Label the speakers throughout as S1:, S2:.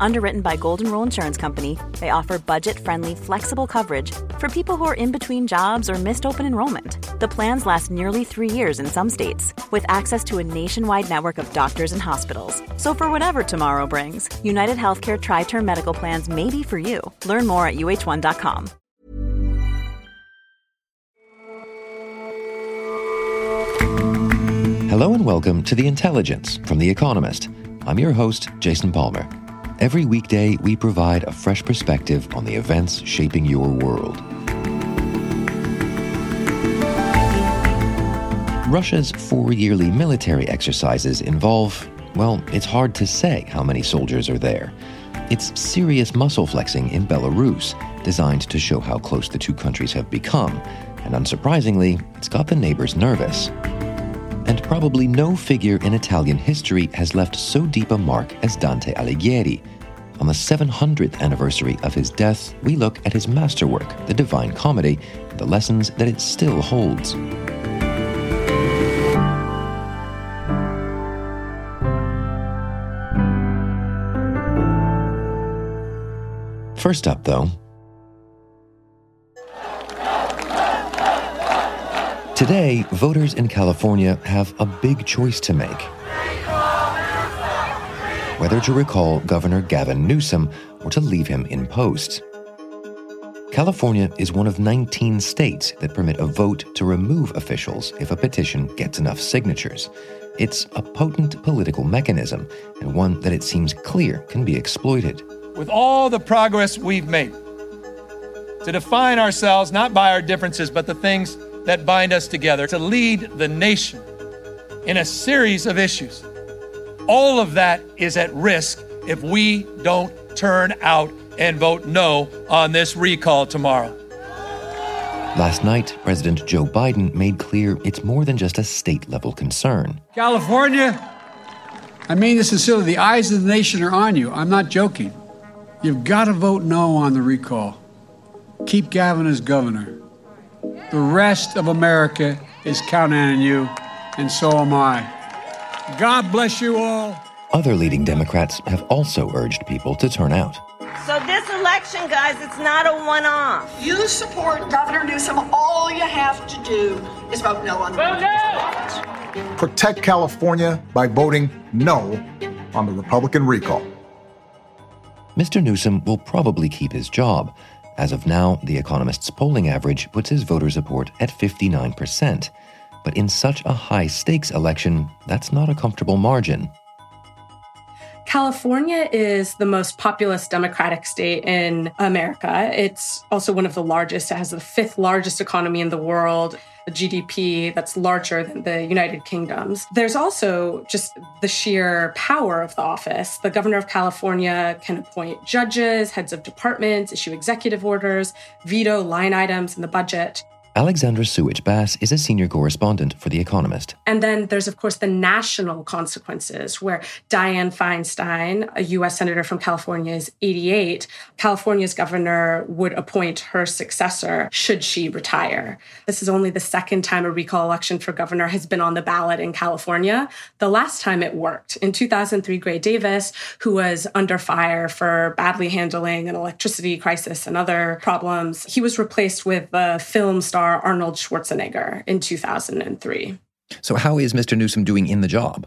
S1: Underwritten by Golden Rule Insurance Company, they offer budget friendly, flexible coverage for people who are in between jobs or missed open enrollment. The plans last nearly three years in some states, with access to a nationwide network of doctors and hospitals. So, for whatever tomorrow brings, United Healthcare Tri Term Medical Plans may be for you. Learn more at uh1.com.
S2: Hello and welcome to The Intelligence from The Economist. I'm your host, Jason Palmer. Every weekday, we provide a fresh perspective on the events shaping your world. Russia's four yearly military exercises involve, well, it's hard to say how many soldiers are there. It's serious muscle flexing in Belarus, designed to show how close the two countries have become. And unsurprisingly, it's got the neighbors nervous. Probably no figure in Italian history has left so deep a mark as Dante Alighieri. On the 700th anniversary of his death, we look at his masterwork, The Divine Comedy, and the lessons that it still holds. First up, though, Today, voters in California have a big choice to make whether to recall Governor Gavin Newsom or to leave him in post. California is one of 19 states that permit a vote to remove officials if a petition gets enough signatures. It's a potent political mechanism and one that it seems clear can be exploited.
S3: With all the progress we've made to define ourselves not by our differences, but the things that bind us together to lead the nation in a series of issues. All of that is at risk if we don't turn out and vote no on this recall tomorrow.
S2: Last night, President Joe Biden made clear it's more than just a state level concern.
S4: California, I mean this sincerely, the eyes of the nation are on you. I'm not joking. You've got to vote no on the recall. Keep Gavin as governor. The rest of America is counting on you, and so am I. God bless you all.
S2: Other leading Democrats have also urged people to turn out.
S5: So, this election, guys, it's not a one off.
S6: You support Governor Newsom, all you have to do is vote no on the vote no.
S7: Protect California by voting no on the Republican recall.
S2: Mr. Newsom will probably keep his job as of now, The Economist's polling average puts his voter support at 59%. But in such a high stakes election, that's not a comfortable margin.
S8: California is the most populous Democratic state in America. It's also one of the largest. It has the fifth largest economy in the world GDP that's larger than the United Kingdom's. There's also just the sheer power of the office. The governor of California can appoint judges, heads of departments, issue executive orders, veto line items in the budget.
S2: Alexandra Suich Bass is a senior correspondent for The Economist.
S8: And then there's, of course, the national consequences, where Dianne Feinstein, a U.S. Senator from California, is 88. California's governor would appoint her successor should she retire. This is only the second time a recall election for governor has been on the ballot in California. The last time it worked, in 2003, Gray Davis, who was under fire for badly handling an electricity crisis and other problems, he was replaced with a film star star Arnold Schwarzenegger in 2003.
S2: So, how is Mr. Newsom doing in the job?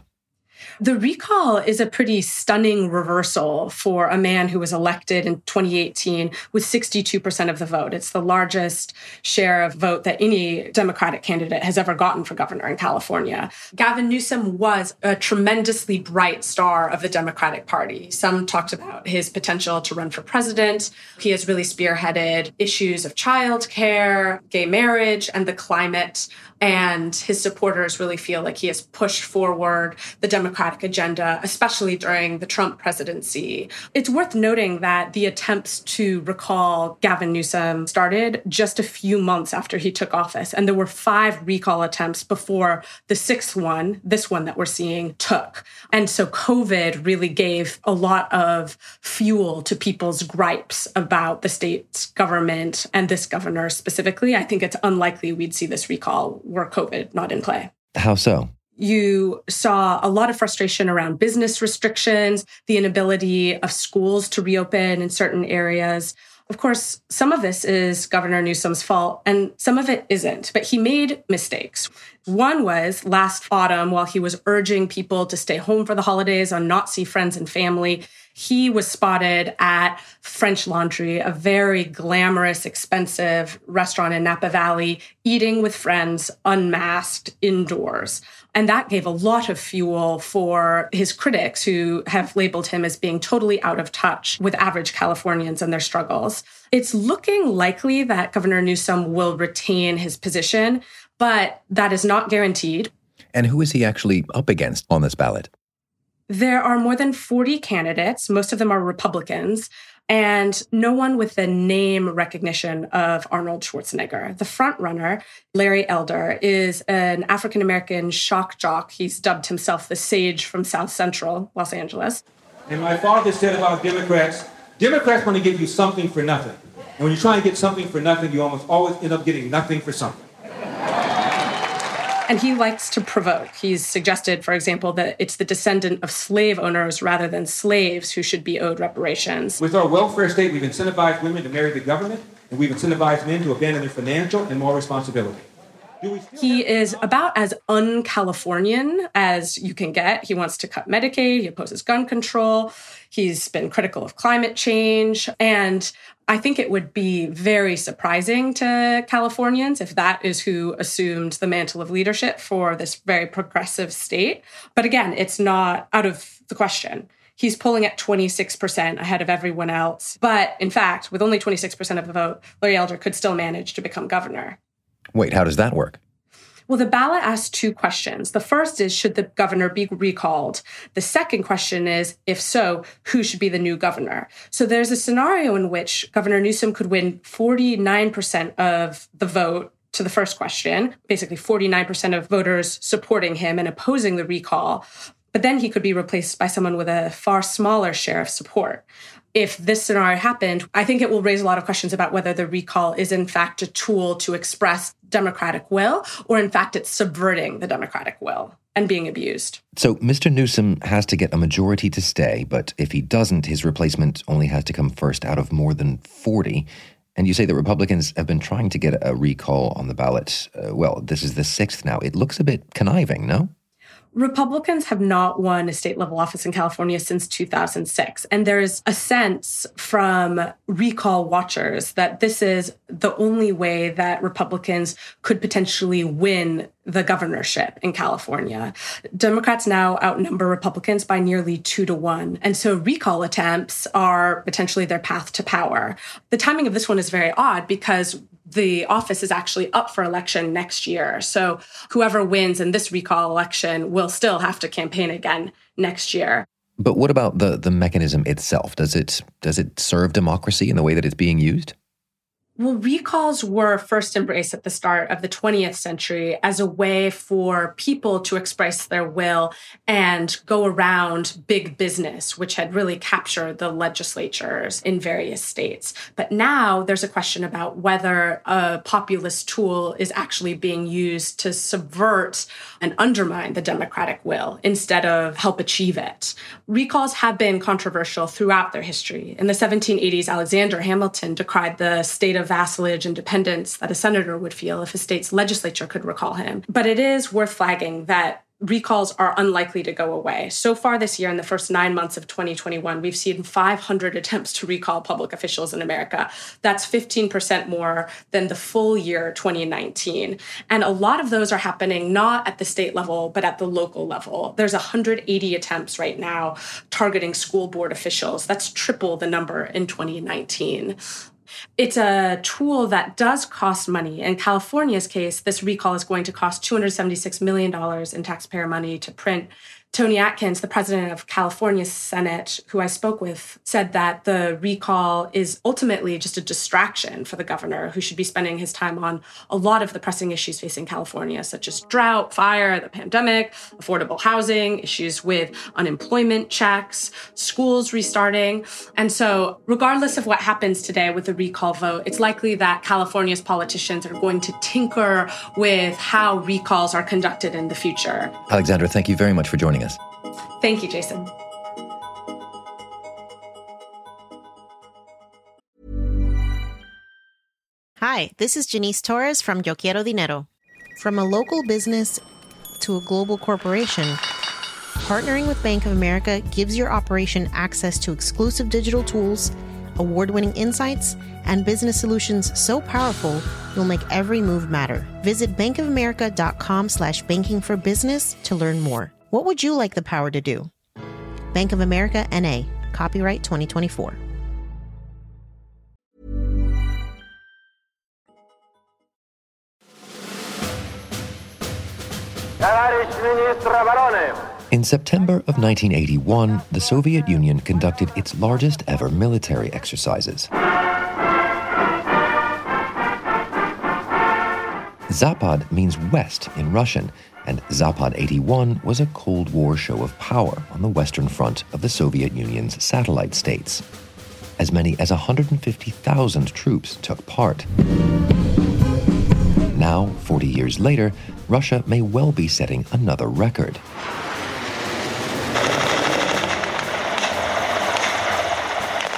S8: The recall is a pretty stunning reversal for a man who was elected in 2018 with 62% of the vote. It's the largest share of vote that any Democratic candidate has ever gotten for governor in California. Gavin Newsom was a tremendously bright star of the Democratic Party. Some talked about his potential to run for president. He has really spearheaded issues of child care, gay marriage, and the climate. And his supporters really feel like he has pushed forward the Democratic agenda, especially during the Trump presidency. It's worth noting that the attempts to recall Gavin Newsom started just a few months after he took office. And there were five recall attempts before the sixth one, this one that we're seeing, took. And so COVID really gave a lot of fuel to people's gripes about the state's government and this governor specifically. I think it's unlikely we'd see this recall were COVID not in play.
S2: How so?
S8: You saw a lot of frustration around business restrictions, the inability of schools to reopen in certain areas. Of course, some of this is Governor Newsom's fault and some of it isn't, but he made mistakes. One was last autumn, while he was urging people to stay home for the holidays and not see friends and family, he was spotted at French Laundry, a very glamorous, expensive restaurant in Napa Valley, eating with friends unmasked indoors. And that gave a lot of fuel for his critics who have labeled him as being totally out of touch with average Californians and their struggles. It's looking likely that Governor Newsom will retain his position, but that is not guaranteed.
S2: And who is he actually up against on this ballot?
S8: There are more than 40 candidates. Most of them are Republicans and no one with the name recognition of Arnold Schwarzenegger. The front runner, Larry Elder, is an African American shock jock. He's dubbed himself the sage from South Central Los Angeles.
S9: And my father said about Democrats Democrats want to give you something for nothing. And when you try and get something for nothing, you almost always end up getting nothing for something.
S8: And he likes to provoke. He's suggested, for example, that it's the descendant of slave owners rather than slaves who should be owed reparations.
S9: With our welfare state, we've incentivized women to marry the government, and we've incentivized men to abandon their financial and moral responsibility.
S8: He is about as un Californian as you can get. He wants to cut Medicaid, he opposes gun control, he's been critical of climate change. And I think it would be very surprising to Californians if that is who assumed the mantle of leadership for this very progressive state. But again, it's not out of the question. He's pulling at 26% ahead of everyone else. But in fact, with only 26% of the vote, Larry Elder could still manage to become governor.
S2: Wait, how does that work?
S8: Well, the ballot asks two questions. The first is Should the governor be recalled? The second question is If so, who should be the new governor? So there's a scenario in which Governor Newsom could win 49% of the vote to the first question, basically 49% of voters supporting him and opposing the recall. But then he could be replaced by someone with a far smaller share of support if this scenario happened, I think it will raise a lot of questions about whether the recall is in fact a tool to express democratic will, or in fact it's subverting the democratic will and being abused.
S2: So Mr. Newsom has to get a majority to stay, but if he doesn't, his replacement only has to come first out of more than 40. And you say that Republicans have been trying to get a recall on the ballot. Uh, well, this is the sixth now. It looks a bit conniving, no?
S8: Republicans have not won a state level office in California since 2006. And there's a sense from recall watchers that this is the only way that Republicans could potentially win the governorship in California. Democrats now outnumber Republicans by nearly two to one. And so recall attempts are potentially their path to power. The timing of this one is very odd because the office is actually up for election next year. So whoever wins in this recall election will still have to campaign again next year.
S2: But what about the the mechanism itself? Does it does it serve democracy in the way that it's being used?
S8: Well, recalls were first embraced at the start of the 20th century as a way for people to express their will and go around big business, which had really captured the legislatures in various states. But now there's a question about whether a populist tool is actually being used to subvert and undermine the democratic will instead of help achieve it. Recalls have been controversial throughout their history. In the 1780s, Alexander Hamilton decried the state of vassalage and dependence that a senator would feel if a state's legislature could recall him. But it is worth flagging that recalls are unlikely to go away. So far this year, in the first nine months of 2021, we've seen 500 attempts to recall public officials in America. That's 15% more than the full year 2019. And a lot of those are happening not at the state level, but at the local level. There's 180 attempts right now targeting school board officials. That's triple the number in 2019. It's a tool that does cost money. In California's case, this recall is going to cost $276 million in taxpayer money to print Toni Atkins, the president of California Senate, who I spoke with, said that the recall is ultimately just a distraction for the governor, who should be spending his time on a lot of the pressing issues facing California, such as drought, fire, the pandemic, affordable housing, issues with unemployment checks, schools restarting. And so, regardless of what happens today with the recall vote, it's likely that California's politicians are going to tinker with how recalls are conducted in the future.
S2: Alexandra, thank you very much for joining us.
S8: Thank you, Jason.
S10: Hi, this is Janice Torres from Yo Quiero Dinero. From a local business to a global corporation, partnering with Bank of America gives your operation access to exclusive digital tools, award winning insights, and business solutions so powerful you'll make every move matter. Visit bankofamerica.com slash banking for business to learn more. What would you like the power to do? Bank of America NA, copyright 2024.
S2: In September of 1981, the Soviet Union conducted its largest ever military exercises. Zapad means west in Russian, and Zapad 81 was a Cold War show of power on the western front of the Soviet Union's satellite states. As many as 150,000 troops took part. Now, 40 years later, Russia may well be setting another record.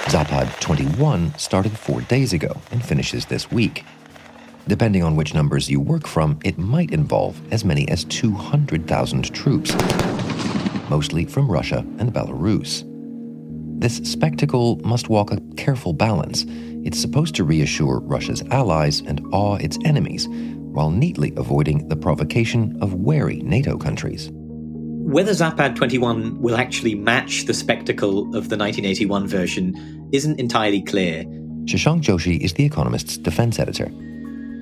S2: Zapad 21 started four days ago and finishes this week. Depending on which numbers you work from, it might involve as many as 200,000 troops, mostly from Russia and Belarus. This spectacle must walk a careful balance. It's supposed to reassure Russia's allies and awe its enemies, while neatly avoiding the provocation of wary NATO countries.
S11: Whether Zapad 21 will actually match the spectacle of the 1981 version isn't entirely clear.
S2: Shashank Joshi is The Economist's defense editor.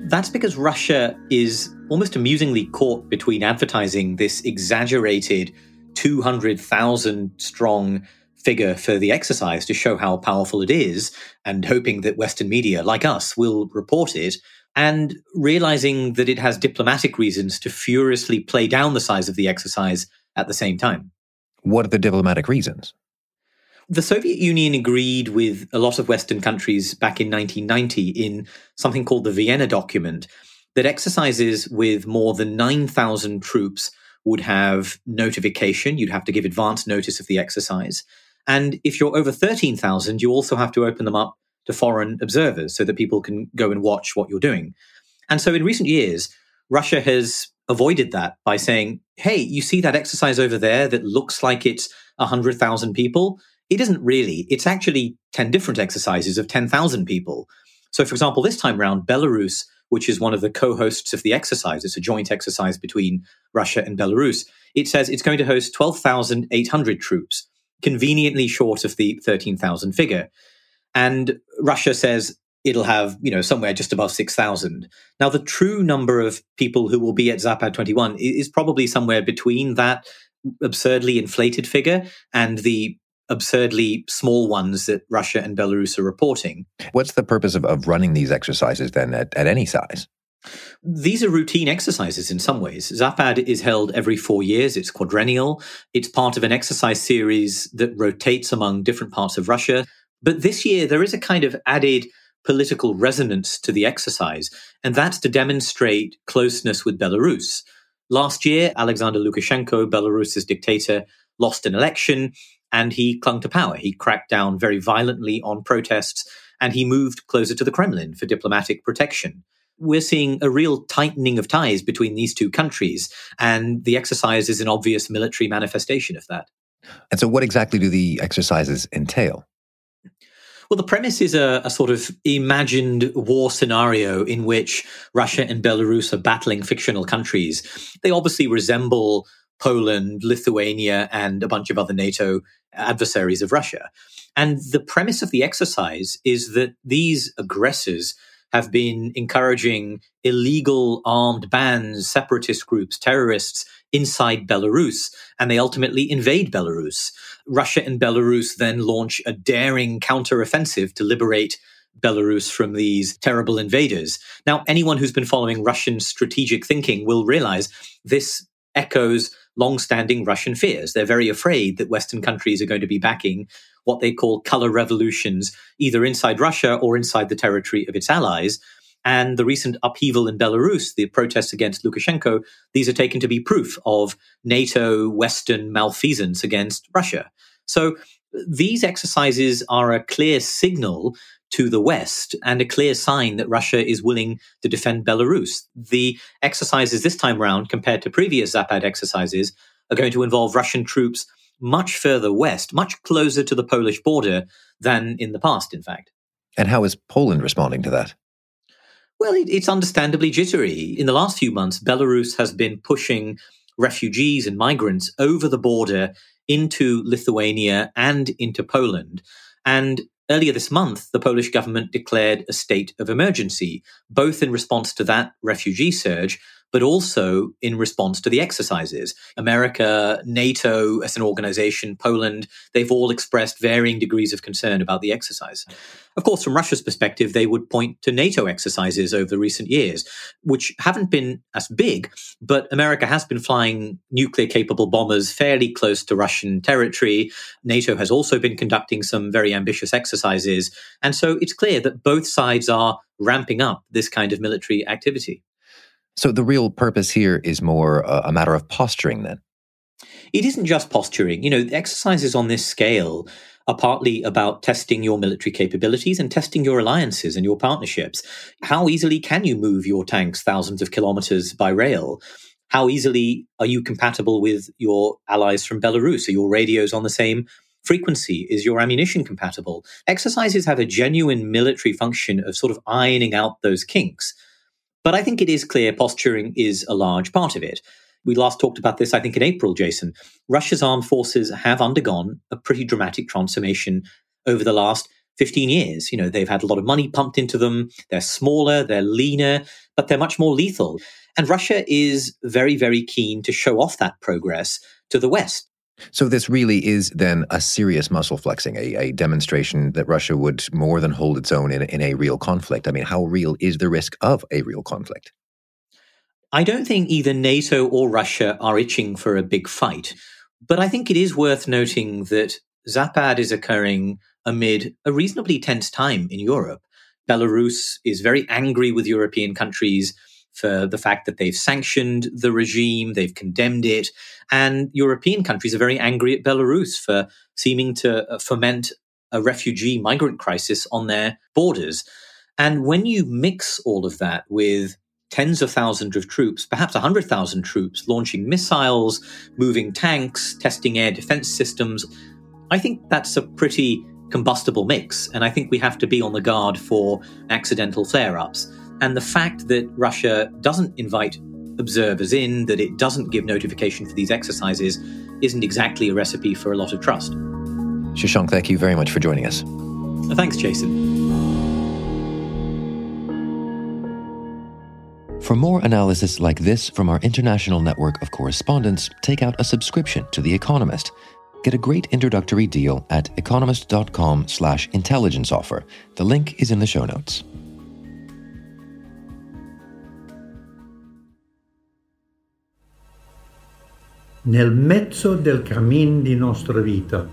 S11: That's because Russia is almost amusingly caught between advertising this exaggerated 200,000 strong figure for the exercise to show how powerful it is and hoping that Western media, like us, will report it, and realizing that it has diplomatic reasons to furiously play down the size of the exercise at the same time.
S2: What are the diplomatic reasons?
S11: The Soviet Union agreed with a lot of Western countries back in 1990 in something called the Vienna Document that exercises with more than 9,000 troops would have notification. You'd have to give advance notice of the exercise. And if you're over 13,000, you also have to open them up to foreign observers so that people can go and watch what you're doing. And so in recent years, Russia has avoided that by saying, hey, you see that exercise over there that looks like it's 100,000 people? It isn't really. It's actually 10 different exercises of 10,000 people. So, for example, this time round, Belarus, which is one of the co hosts of the exercise, it's a joint exercise between Russia and Belarus, it says it's going to host 12,800 troops, conveniently short of the 13,000 figure. And Russia says it'll have, you know, somewhere just above 6,000. Now, the true number of people who will be at Zapad 21 is probably somewhere between that absurdly inflated figure and the absurdly small ones that Russia and Belarus are reporting.
S2: What's the purpose of, of running these exercises then at, at any size?
S11: These are routine exercises in some ways. Zapad is held every four years. It's quadrennial. It's part of an exercise series that rotates among different parts of Russia. But this year, there is a kind of added political resonance to the exercise, and that's to demonstrate closeness with Belarus. Last year, Alexander Lukashenko, Belarus's dictator, lost an election and he clung to power. He cracked down very violently on protests and he moved closer to the Kremlin for diplomatic protection. We're seeing a real tightening of ties between these two countries, and the exercise is an obvious military manifestation of that.
S2: And so, what exactly do the exercises entail?
S11: Well, the premise is a, a, sort of imagined war scenario in which Russia and Belarus are battling fictional countries. They obviously resemble Poland, Lithuania, and a bunch of other NATO adversaries of Russia. And the premise of the exercise is that these aggressors have been encouraging illegal armed bands, separatist groups, terrorists inside Belarus, and they ultimately invade Belarus. Russia and Belarus then launch a daring counteroffensive to liberate Belarus from these terrible invaders. Now, anyone who's been following Russian strategic thinking will realize this echoes long-standing Russian fears. They're very afraid that Western countries are going to be backing what they call color revolutions, either inside Russia or inside the territory of its allies. And the recent upheaval in Belarus, the protests against Lukashenko, these are taken to be proof of NATO Western malfeasance against Russia. So these exercises are a clear signal to the West and a clear sign that Russia is willing to defend Belarus. The exercises this time round, compared to previous Zapad exercises, are going to involve Russian troops much further west, much closer to the Polish border than in the past, in fact.
S2: And how is Poland responding to that?
S11: Well, it, it's understandably jittery. In the last few months, Belarus has been pushing refugees and migrants over the border into Lithuania and into Poland. And earlier this month, the Polish government declared a state of emergency, both in response to that refugee surge, but also in response to the exercises. America, NATO as an organization, Poland, they've all expressed varying degrees of concern about the exercise. Of course, from Russia's perspective, they would point to NATO exercises over recent years, which haven't been as big, but America has been flying nuclear capable bombers fairly close to Russian territory. NATO has also been conducting some very ambitious exercises. And so it's clear that both sides are ramping up this kind of military activity.
S2: So the real purpose here is more uh, a matter of posturing then?
S11: It isn't just posturing. You know, exercises on this scale are partly about testing your military capabilities and testing your alliances and your partnerships. How easily can you move your tanks thousands of kilometers by rail? How easily are you compatible with your allies from Belarus? Are your radios on the same frequency? Is your ammunition compatible? Exercises have a genuine military function of sort of ironing out those kinks. But I think it is clear posturing is a large part of it. We last talked about this, I think, in April, Jason. Russia's armed forces have undergone a pretty dramatic transformation over the last 15 years. You know, they've had a lot of money pumped into them. They're smaller, they're leaner, but they're much more lethal. And Russia is very, very keen to show off that progress to the West.
S2: So this really is then a serious muscle flexing, a, a, demonstration that Russia would more than hold its own in, in a real conflict. I mean, how real is the risk of a real conflict?
S11: I don't think either NATO or Russia are itching for a big fight. But I think it is worth noting that Zapad is occurring amid a reasonably tense time in Europe. Belarus is very angry with European countries for the fact that they've sanctioned the regime, they've condemned it. And European countries are very angry at Belarus for seeming to uh, foment a refugee migrant crisis on their borders. And when you mix all of that with tens of thousands of troops, perhaps 100,000 troops launching missiles, moving tanks, testing air defense systems, I think that's a pretty combustible mix. And I think we have to be on the guard for accidental flare ups. And the fact that Russia doesn't invite observers in, that it doesn't give notification for these exercises, isn't exactly a recipe for a lot of trust.
S2: Shashank, thank you very much for joining us.
S11: Thanks, Jason.
S2: For more analysis like this from our international network of correspondents, take out a subscription to The Economist. Get a great introductory deal at economist.com slash intelligence offer. The link is in the show notes.
S12: Nel mezzo del cammin di nostra vita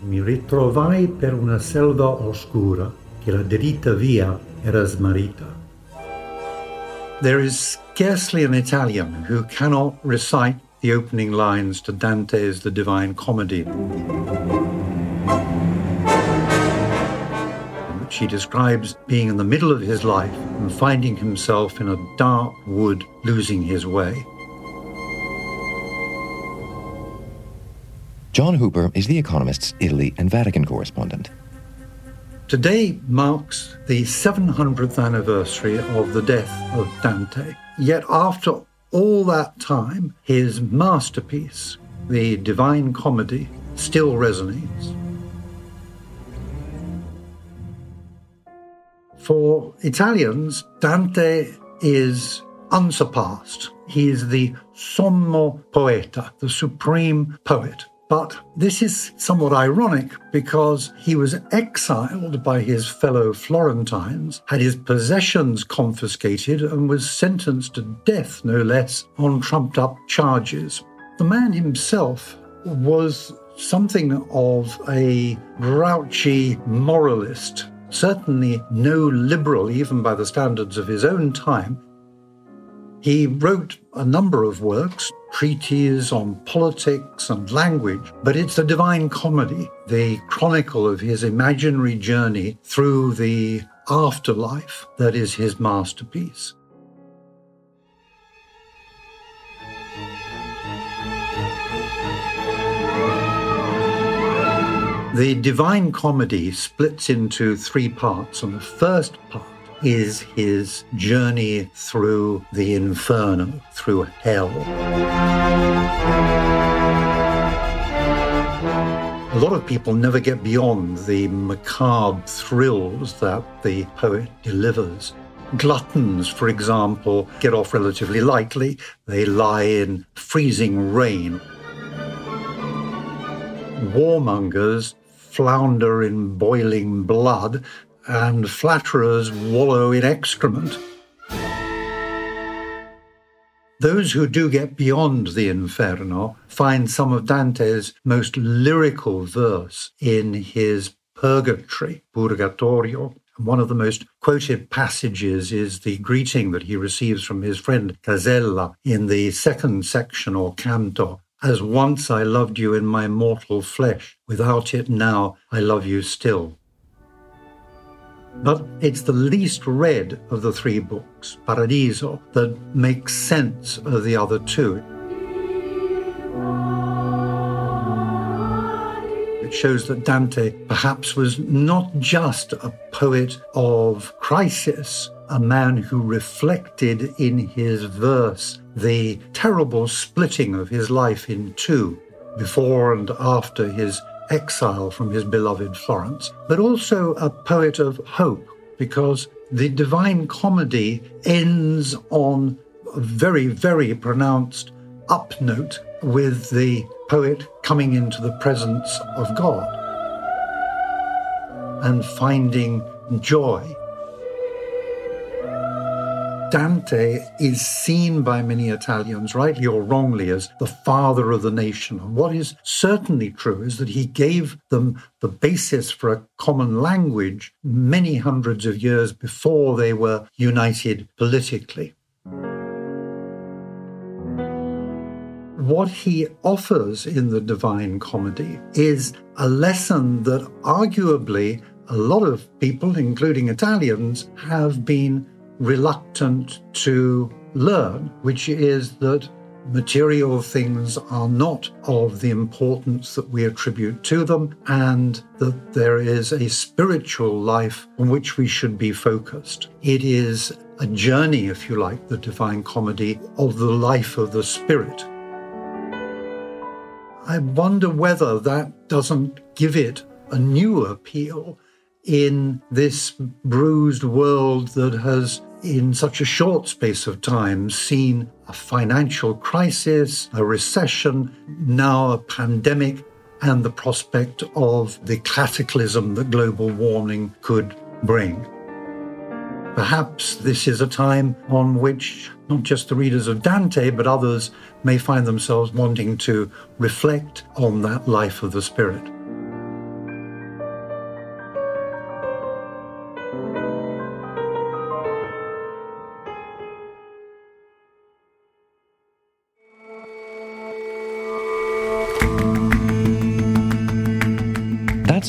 S12: mi ritrovai per una selva oscura che la diritta via era smarrita. There is scarcely an Italian who cannot recite the opening lines to Dante's The Divine Comedy, which he describes being in the middle of his life and finding himself in a dark wood losing his way.
S2: John Hooper is The Economist's Italy and Vatican correspondent.
S12: Today marks the 700th anniversary of the death of Dante. Yet, after all that time, his masterpiece, the Divine Comedy, still resonates. For Italians, Dante is unsurpassed. He is the sommo poeta, the supreme poet. But this is somewhat ironic because he was exiled by his fellow Florentines, had his possessions confiscated, and was sentenced to death, no less, on trumped up charges. The man himself was something of a grouchy moralist, certainly no liberal, even by the standards of his own time. He wrote a number of works, treatises on politics and language, but it's a divine comedy, the chronicle of his imaginary journey through the afterlife that is his masterpiece. The Divine Comedy splits into three parts, and the first part is his journey through the inferno, through hell. A lot of people never get beyond the macabre thrills that the poet delivers. Gluttons, for example, get off relatively lightly. They lie in freezing rain. Warmongers flounder in boiling blood, and flatterers wallow in excrement. Those who do get beyond the Inferno find some of Dante's most lyrical verse in his Purgatory, Purgatorio. One of the most quoted passages is the greeting that he receives from his friend Casella in the second section or canto as once I loved you in my mortal flesh, without it now I love you still. But it's the least read of the three books, Paradiso, that makes sense of the other two. It shows that Dante perhaps was not just a poet of crisis, a man who reflected in his verse the terrible splitting of his life in two before and after his exile from his beloved Florence, but also a poet of hope because the Divine Comedy ends on a very, very pronounced up note with the poet coming into the presence of God and finding joy Dante is seen by many Italians, rightly or wrongly, as the father of the nation. And what is certainly true is that he gave them the basis for a common language many hundreds of years before they were united politically. What he offers in the Divine Comedy is a lesson that arguably a lot of people, including Italians, have been reluctant to learn, which is that material things are not of the importance that we attribute to them, and that there is a spiritual life on which we should be focused. It is a journey, if you like, the Divine Comedy, of the life of the Spirit. I wonder whether that doesn't give it a new appeal in this bruised world that has in such a short space of time seen a financial crisis, a recession, now a pandemic, and the prospect of the cataclysm that global warming could bring. Perhaps this is a time on which not just the readers of Dante, but others may find themselves wanting to reflect on that life of the Spirit.